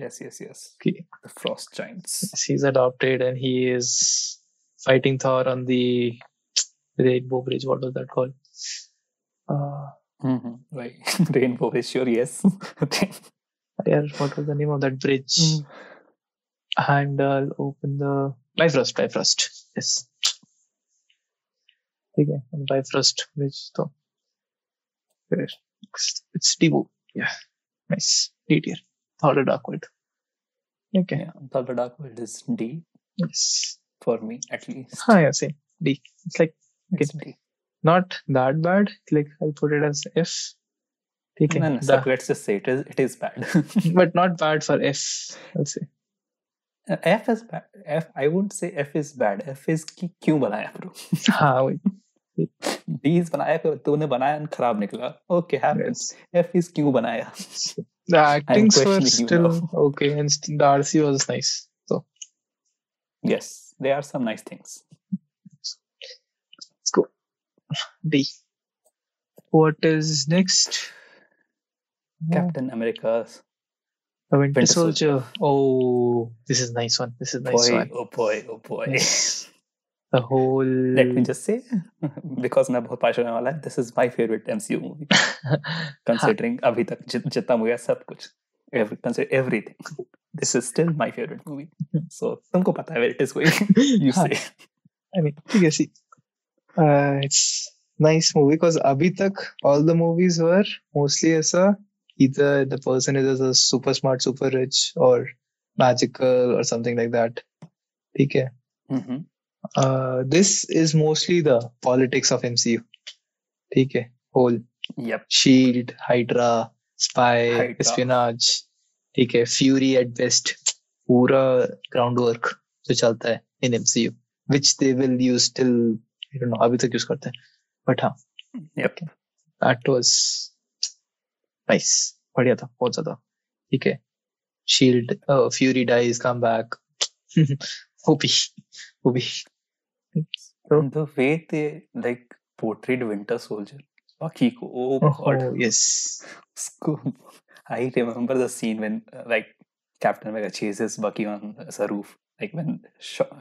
yes yes yes Okay. the Frost Giants. He's adopted and he is fighting Thor on the Rainbow Bridge. What was that called? Uh, Mm-hmm. Right, Rainbow is sure yes. yeah, what was the name of that bridge? Mm. And I'll open the Bifrost. Bifrost. Yes. Okay, on Bifrost which So. It's, it's Devo. Yeah. Nice. D tier. Thor the Dark World. Okay. yeah, Thor the Dark World is D Yes. for me at least. Ah, yeah, same. D. It's like It's D. not that bad. Like I'll put it as F. Okay. No, no, so let's just say it is it is bad. but not bad for F. I'll say. Uh, F is bad. F I wouldn't say F is bad. F is कि क्यों बनाया bro? हाँ वही. D's बनाया फिर तूने बनाया and खराब निकला. Okay, happens. F is क्यों बनाया? The actings were questioning you still now. okay, and st- Darcy was nice. So Yes, there are some nice things. let's go. D. What is next? Captain America's The Winter, Winter Soldier. Soldier. Oh, this is nice one. This is nice boy, one. oh boy, oh boy. Yes. The whole. Let me just say, because मैं बहुत पास होने वाला है, this is my favorite MCU movie. Considering अभी तक जित- जितना मुझे सब कुछ, every, consider everything. This is still my favorite movie. So तुमको पता है where it is going. you हाँ. say. I mean, है, see. Uh, it's nice movie because अभी तक all the movies were mostly ऐसा either the person is a super smart, super rich, or magical, or something like that. Okay. Mm-hmm. Uh, this is mostly the politics of MCU. ठीक है whole yep. SHIELD Hydra spy spinach ठीक है Fury at best पूरा ground work जो चलता है in MCU which they will use till I don't know अभी तक यूज़ करते हैं yep okay. that was nice बढ़िया था बहुत ज़्यादा। ठीक है। SHIELD Fury dies come back वो भी वो भी। तो the way they like portrait Winter Soldier Bucky को ओ गॉड यस उसको I remember the scene when like Captain America chases Bucky on a roof like when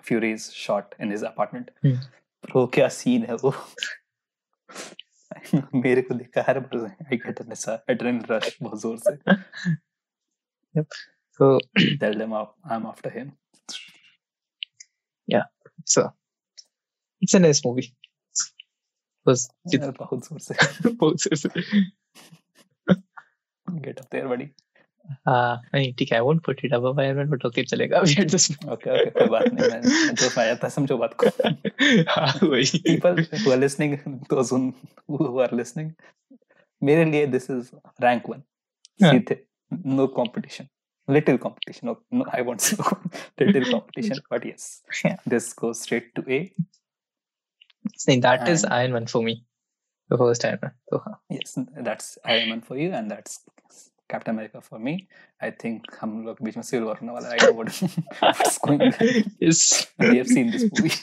Fury is shot in his apartment bro क्या scene है वो? मेरे को देखा हर बार I get an adrenaline rush बहुत ज़ोर से। So tell them I am after him या so it's a nice movie बस बहुत ज़ोर से। बहुत ज़ोर से। गेट अप देयर बड़ी हाँ नहीं ठीक है I won't put it above Iron Man but okay चलेगा अभी at this Okay, okay, कोई बात नहीं मैं जो मैं आता समझो बात को. हाँ वही people who are listening, those who, who are listening, मेरे लिए this is rank one. Yeah. सीधे, no competition. Little competition. No, no, I won't say little competition, but yes, Yeah. this goes straight to A. नहीं that is And- Iron Man for me the first Iron Man so हाँ Yes, that's Iron Man for you, and that's Captain America for me. I think हम लोग बीच में Civil War होने वाला है. I know what, what's going on. yes We have seen this movie.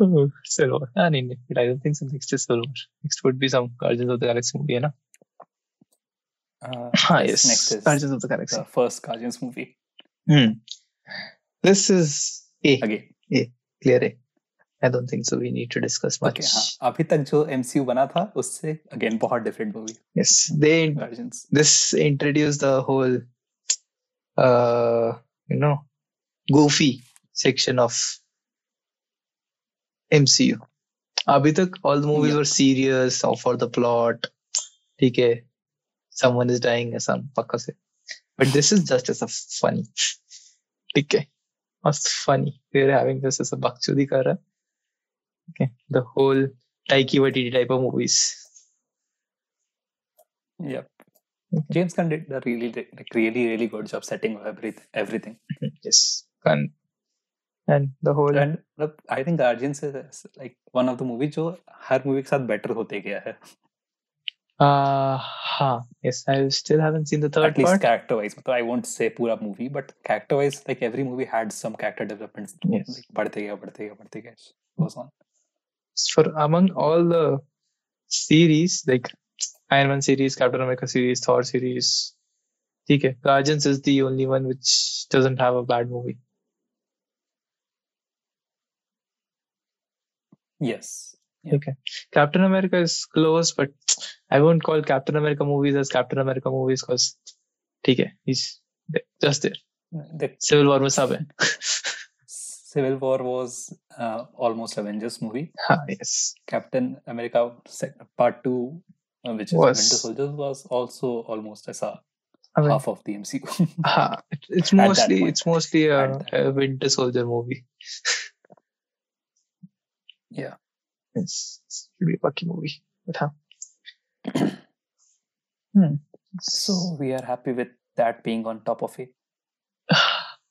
oh, Civil War ah नहीं नहीं but I don't think so next is Civil War next would be some Guardians of the Galaxy movie है ना Uh, हाँ yes Next is Guardians of the Galaxy the first Guardians movie. hmm. this is A Again. clear A I don't think so we need to discuss much Okay, हाँ अभी तक जो MCU बना था उससे अगेन बहुत different movie yes they Guardians this introduced the whole uh you know goofy section of MCU. अभी तक all the movies Yeah. were serious or for the plot. ठीक है, someone is dying ऐसा पक्का से. But this is just as a funny. ठीक है must funny we're having this as a bakchudi कर रहा है Okay, the whole Taika Waititi type of movies. Yep. Okay. James Gunn did a really, like, really, really good job setting everything. Everything. Yes, And And the whole. And look, I think Guardians is like one of the movies जो हर movie के साथ better होते गया Uh, huh. Yes, I still haven't seen the third At part. least character wise. So I won't say pura movie, but character wise, like every movie had some character developments. Yes. Like, बढ़ते गया, बढ़ते गया, बढ़ते गया. Goes on for among all the series like Iron Man series, Captain America series, Thor series. Okay, Guardians is the only one which doesn't have a bad movie. Yes. Yeah. Okay. Captain America is close, but I won't call Captain America movies as Captain America movies because, okay, he's just there. The, Civil War was up. Civil War was uh, almost Avengers movie. हाँ, yes. Captain America Part Two, uh, which is Was- Winter Soldier, was also almost as a I mean, half of the MCU. हाँ, it- it's mostly it's mostly a, a Winter Soldier movie. yeah. It's, it's really a fucking movie. But huh. hmm. So we are happy with that being on top of a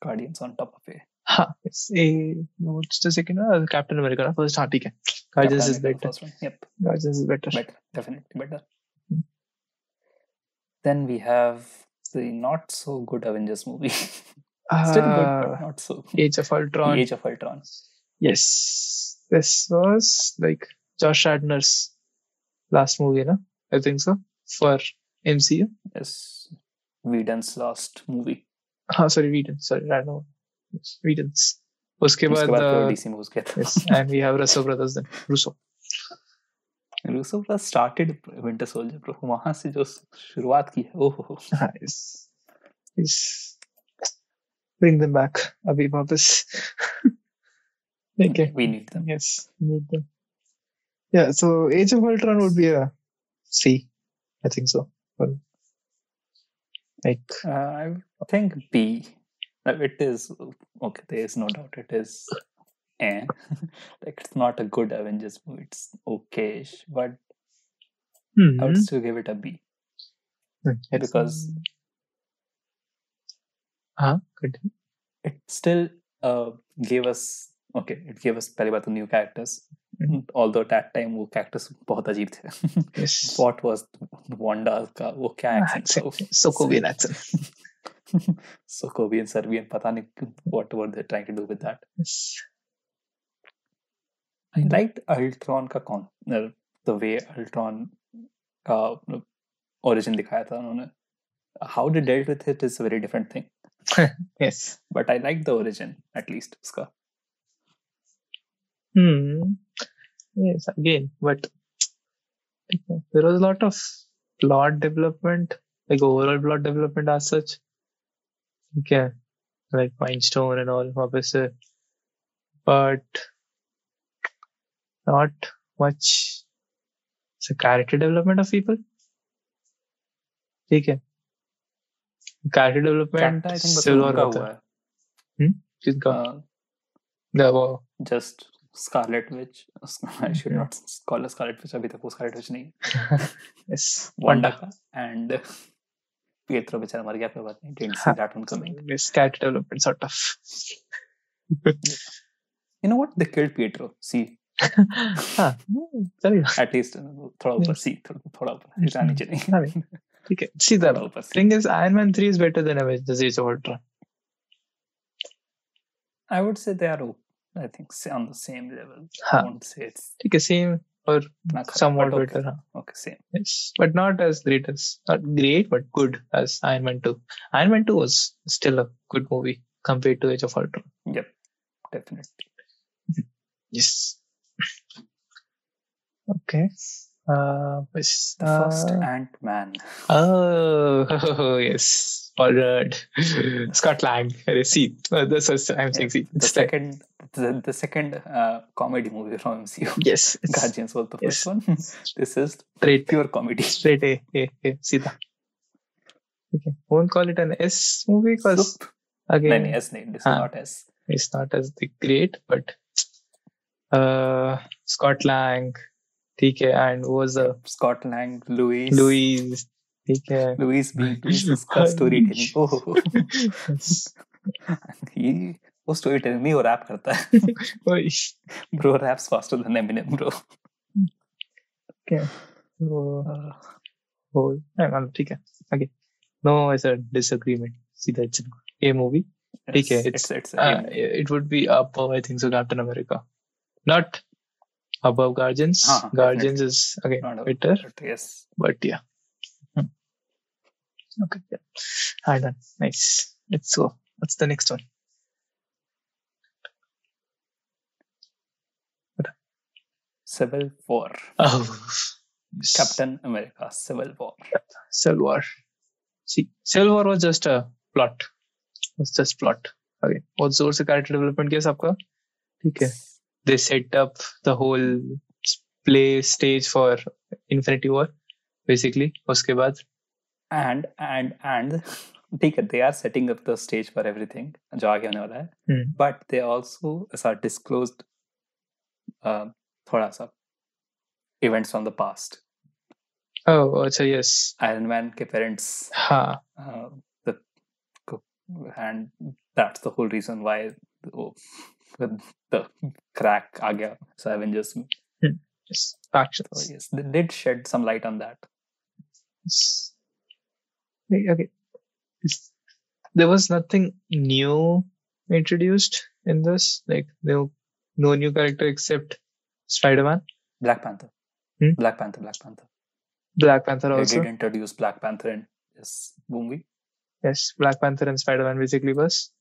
Guardians on top of a Huh, it's a no, what's the second one? Uh, Captain America. ना? First, हाँ, ठीक है. Guardians Captain is America, the better. first one. Yep, Guardians is better. better, definitely better. Hmm. Then we have the not so good Avengers movie. Still good, Uh, but not so. Age of Ultron. The Age of Ultron. Yes, this was like Josh Radner's last movie, na? I think so for MCU. Yes, Whedon's last movie. हाँ, sorry, Whedon. Sorry, Radner. Yes, Whedon's. उसके उसके बाद बाद फिर uh, DC moves गया था. yes, and we have Russo brothers then. Russo. Russo plus started Winter Soldier, bro. वहां से जो शुरुआत की है, ओहो. हाँ, yes. Yes. Bring them back. अभी वापस. okay. We need them. Yes, need them. Yeah, so Age of Ultron would be a C. I think so. Well, like, Uh, I think B. Uh, It is okay. There is no doubt. It is. Eh. like it's not a good Avengers movie. It's okayish, but I hmm, would still give it a B. it's- because- हाँ, continue. It still uh, gave us okay. It gave us पहली बात तो new characters. Mhm. Although at that time वो characters बहुत अजीब थे. Yes. What was Wanda का वो क्या Ah, accent था? Sokovian Serbian, Patanik, whatever what were they trying to do with that. I liked Ultron का कौन uh, the way Ultron का origin दिखाया था उन्होंने how they dealt with it is a very different thing. Yes. But I liked the origin at least उसका hmm. Yes again but there was a lot of plot development like overall plot development as such. ठीक है like माइनस्टोन and all वापस से but not much character development of people ठीक है। Character development I think silver का हुआ है। हम्म? किसका? हाँ। द वो। Just Scarlet Witch I should not call Scarlet Witch अभी तक वो स्कारलेट विच नहीं है। वांडा का एंड Pietro बेचारा मर गया कोई बात नहीं didn't see that one coming Yes, character development sort of. you know what they killed Pietro see हाँ, हम्म, चलेगा at least uh, थोड़ा ऊपर see थोड़ा ऊपर इतना नीचे नहीं हाँ, ठीक है the ऊपर thing is Iron Man 3 is better than Avengers Age of Ultron I would say they are I think on the same level I हाँ won't say it's ठीक है same Mm, or somewhat better. Okay, same. Yes, but not as great as not great, but good as Iron Man Two. Iron Man Two was still a good movie compared to Age of Ultron. Yep, definitely. Yes. okay. Uh, uh oh, yes, first Ant Man. Oh, oh, yes or uh, Scott Lang. See, uh, this is I'm saying. See, the second, the, the second uh, comedy movie from MCU. Yes, Guardians was the yes. first one. this is straight pure comedy. Straight A, A, A, Sita. Okay, won't call it an S movie because again, no, S, name. it's not S. It's not as the great, but uh, Scott Lang, TK, and was a Scott Lang, Luis, Luis, ठीक है। Louis Bean Louis उसका story telling oh. ये वो story telling नहीं वो rap करता है। Bro raps faster than Eminem bro वो वो है मतलब ठीक है ओके नो ऐसा डिसएग्रीमेंट सीधा चलो। ये मूवी ठीक है, it's it's it would be above I think so Captain America not above Guardians हाँ, हाँ, Guardians is again above. better yes but yeah. okay yeah alright done nice let's go what's the next one civil war oh yes. Captain America civil war Civil War. See, Civil War was just a plot. Was just plot. Okay. बहुत जोर से character development किया सबका. ठीक है. They set up the whole play stage for Infinity War. Basically, उसके बाद and and and ठीक है they are setting up the stage for everything जो आगे होने वाला है Hmm. बट दे आल्सो ऐसा डिस्क्लोज्ड थोड़ा सा events from the past oh अच्छा yes आयरन मैन के पेरेंट्स हाँ uh, the and that's the whole reason why oh, the, the crack आ गया so Avengers में. yes factions. so yes they did shed some light on that Yes. Wait, okay. Is- There was nothing new introduced in this. Like no no new character except Spider-Man, Black Panther Hmm? Black Panther Black Panther Black Panther they also. did introduce Black Panther in this movie Yes, Black Panther and Spider-Man basically was.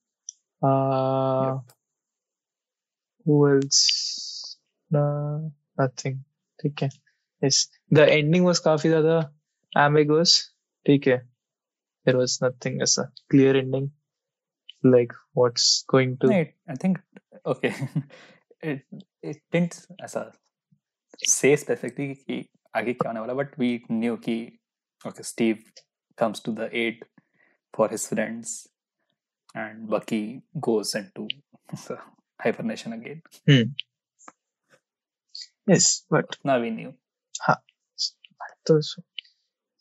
Uh, who else? No, nothing. ठीक है. Yes, the ending was काफी ज़्यादा ambiguous. ठीक है. There was nothing as a clear ending. Like what's going to. no, it, I think okay it it didn't ऐसा say specifically कि आगे क्या होने वाला but we knew कि okay Steve comes to the aid for his friends and Bucky goes into the hibernation again Yes, but now we knew those.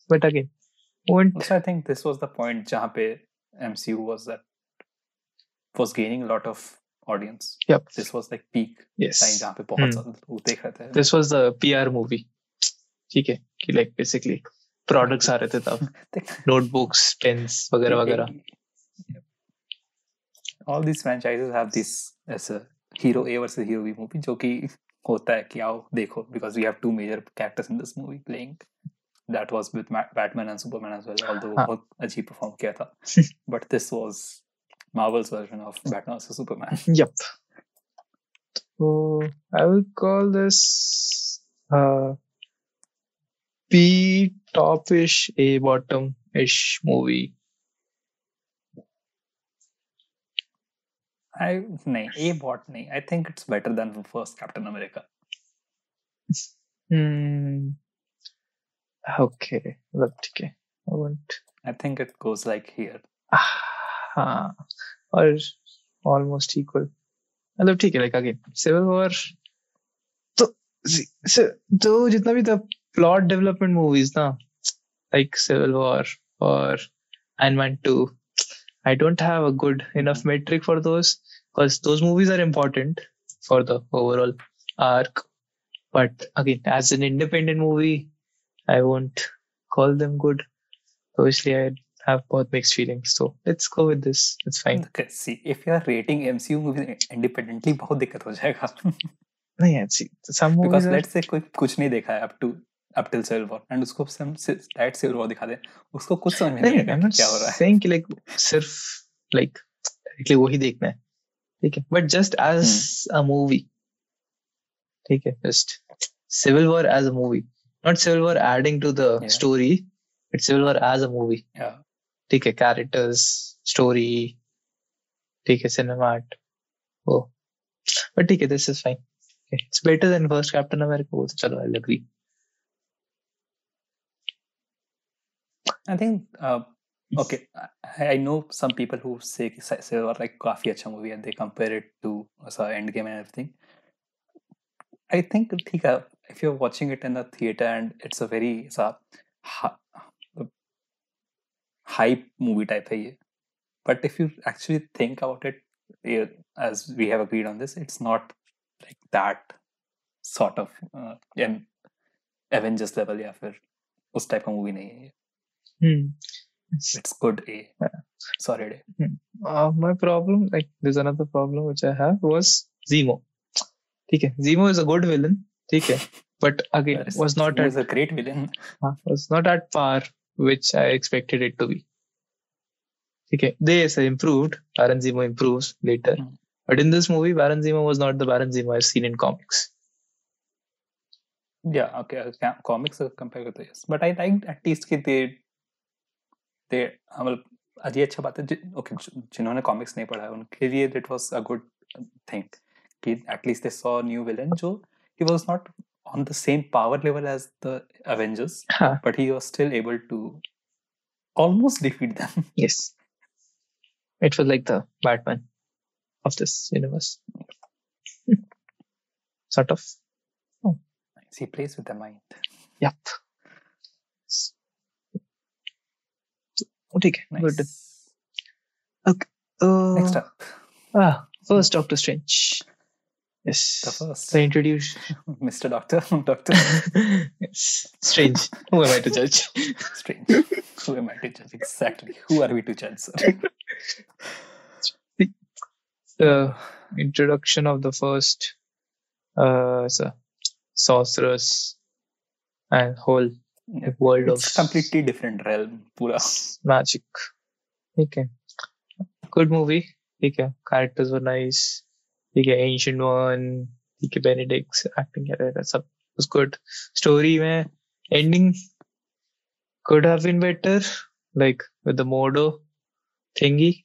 But again, won't. also I think this was the point जहाँ पे MCU was that was gaining a lot of audience Yep. this was like peak Yes. जहाँ पे बहुत Hmm. सारे लोग देख रहे थे This was the PR movie. ठीक है. कि like basically products आ रहे थे तब. Notebooks, pens, वगैरह वगैरह. All these franchises have this as a hero A versus hero B movie जो कि होता है कि आओ देखो because we have two major characters in this movie playing that was with Ma- Batman and Superman as well although हाँ. बहुत अजीब perform किया था but this was Marvel's version of Batman vs Superman Yep. So I will call this uh, B top-ish, A bottom-ish movie. I नहीं A bot नहीं I think it's better than the first Captain America Hmm. Okay. मतलब ठीक है. I won't. I think it goes like here हाँ. और almost equal. मतलब ठीक है like again Civil War तो see- so- तो जितना भी था plot development movies ना like Civil War or Iron Man 2 I don't have a good enough metric for those because those movies are important for the overall arc but again as an independent movie I won't call them good so obviously I have both mixed feelings so let's go with this it's fine Okay, see if you are rating MCU movies independently बहुत दिक्कत हो जाएगा नहीं यार see some movies because are let's say कोई कुछ नहीं देखा है up to up till Civil War and उसको हम डायरेक्ट Civil War दिखा दे उसको कुछ समझ में नहीं नहीं आएगा I'm कि not क्या हो रहा है saying कि like सिर्फ like directly वही देखना है ठीक है but just as a movie ठीक है just Civil War as a movie not Civil War adding to the Yeah. story but Civil War as a movie yeah ठीक है characters story ठीक है cinema art oh but ठीक है this is fine okay. it's better than first Captain America वो तो चलो I'll agree I think uh, okay I, I know some people who say कि say say like काफी अच्छा movie and they compare it to ऐसा Endgame and everything I think ठीक है if you're watching it in a theater and it's a very ऐसा hype movie type है ये but if you actually think about it yeah, as we have agreed on this it's not like that sort of uh, yeah, Avengers level या फिर उस type का movie नहीं है ये Hmm. it's good a solid a Uh, my problem, like, there's another problem which I have was Zemo. Okay, Zemo is a good villain. ठीक है? But again was not as a great villain was not at par which I expected it to be ठीक है? They is improved Baron Zemo improves later but in this movie Baron Zemo was not the Baron Zemo I seen in comics या okay comics compare करते yes but I like at least कि they दे मतलब अजी अच्छा बात है okay जिन्होंने comics नहीं पढ़ा है उनके लिए that was a good thing कि at least they saw new villain जो he was not on the same power level as the Avengers Huh. but he was still able to almost defeat them Yes, it was like the Batman of this universe, sort of. he plays with the mind Yep. Okay, nice good. Uh, next up Ah, first Doctor Strange. Yes. the first They introduce. Mr. Doctor Doctor yes. Strange. Who am I to judge? Strange. Who am I to judge? Exactly. Who are we to judge, sir? the introduction of the first uh, so- sorceress and whole world It's of completely different realm. Pura. magic. Okay. Good movie. Okay. Characters were nice. Okay. Ancient One. Okay. Benedict's acting here. That's up. was good. Story mein ending could have been better. Like with the Mordo thingy.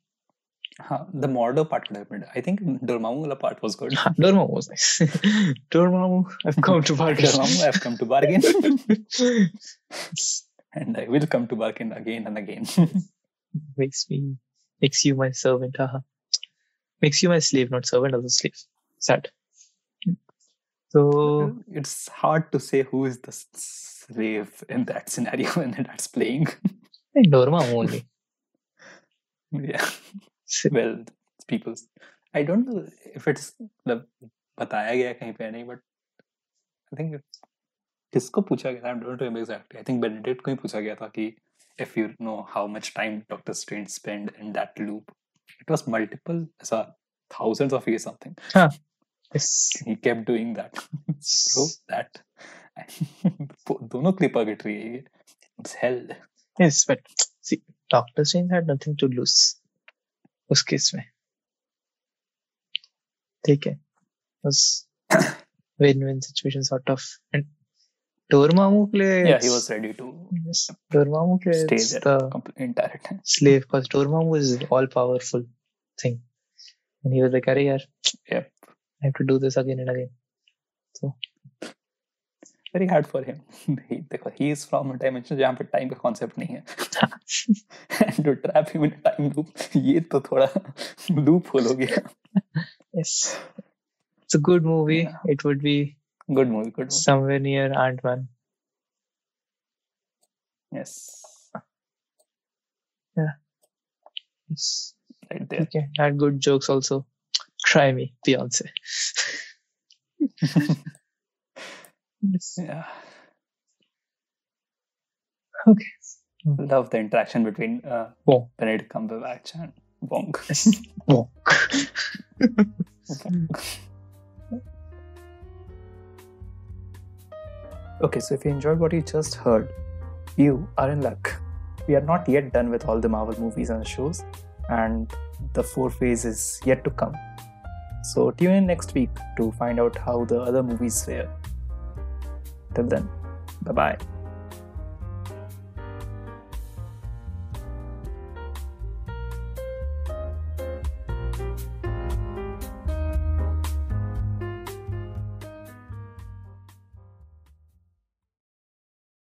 Huh, the Mordo part could have been. I think Dormammu wala part was good. Dormammu was nice. Dormammu, I've come to bargain. Dormammu, I've come to bargain. and I will come to bargain again and again. makes me makes you my servant. Haha Makes you my slave, not servant as a slave. Sad. So it's hard to say who is the s- slave in that scenario when that's playing. Dormammu only. yeah. well people i don't know if it's मतलब बताया गया है कहीं पे नहीं but I think किसको पूछा गया था आई don't remember exactly I think Benedict को ही पूछा गया था कि if you know how much time Doctor Strange spent in that loop it was multiple ऐसा thousands of years something Yes. he kept doing that bro that दोनों clip अगट रही है ये it's hell Yes, but see, Doctor Strange had nothing to lose. उस case में ठीक है was win-win situation sort of and Dormammu लिए yeah he was ready to yes, Dormammu लिए stay there the entire time slave because Dormammu is all powerful thing and he was like अरे यार Yep. I have to do this again and again So very hard for him. he, देखो, he is from a dimension जहाँ पे time का concept नहीं है. and to trap him in a time loop, ये तो थोड़ा loophole हो गया. yes it's a good movie Yeah. it would be Good movie, good movie. somewhere near Ant-Man Yes, yes. right there. okay had good jokes also try me Beyonce yes. Yeah. Okay. Love the interaction between uh, Wong. Benedict Cumberbatch and Wong. Yes. Wong. Okay, so if you enjoyed what you just heard, you are in luck. We are not yet done with all the Marvel movies and shows, and the fourth phase is yet to come. So tune in next week to find out how the other movies fare. Till then, bye bye.